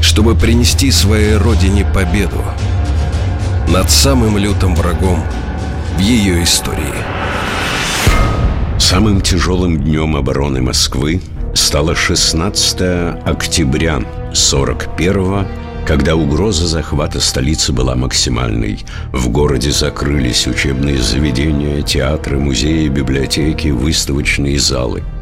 чтобы принести своей родине победу над самым лютым врагом в ее истории. Самым тяжелым днем обороны Москвы стало 16 октября 41 когда угроза захвата столицы была максимальной. В городе закрылись учебные заведения, театры, музеи, библиотеки, выставочные залы –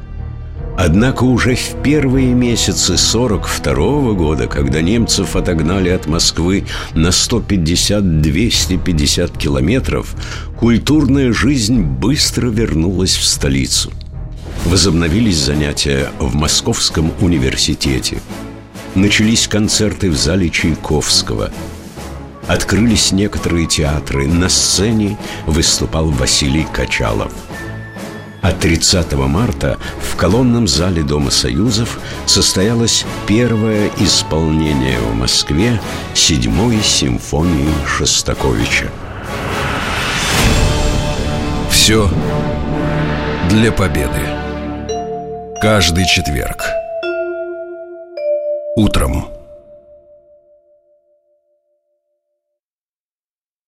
Однако уже в первые месяцы 42 -го года, когда немцев отогнали от Москвы на 150-250 километров, культурная жизнь быстро вернулась в столицу. Возобновились занятия в Московском университете. Начались концерты в зале Чайковского. Открылись некоторые театры. На сцене выступал Василий Качалов – а 30 марта в колонном зале Дома Союзов состоялось первое исполнение в Москве седьмой симфонии Шостаковича. Все для победы. Каждый четверг. Утром.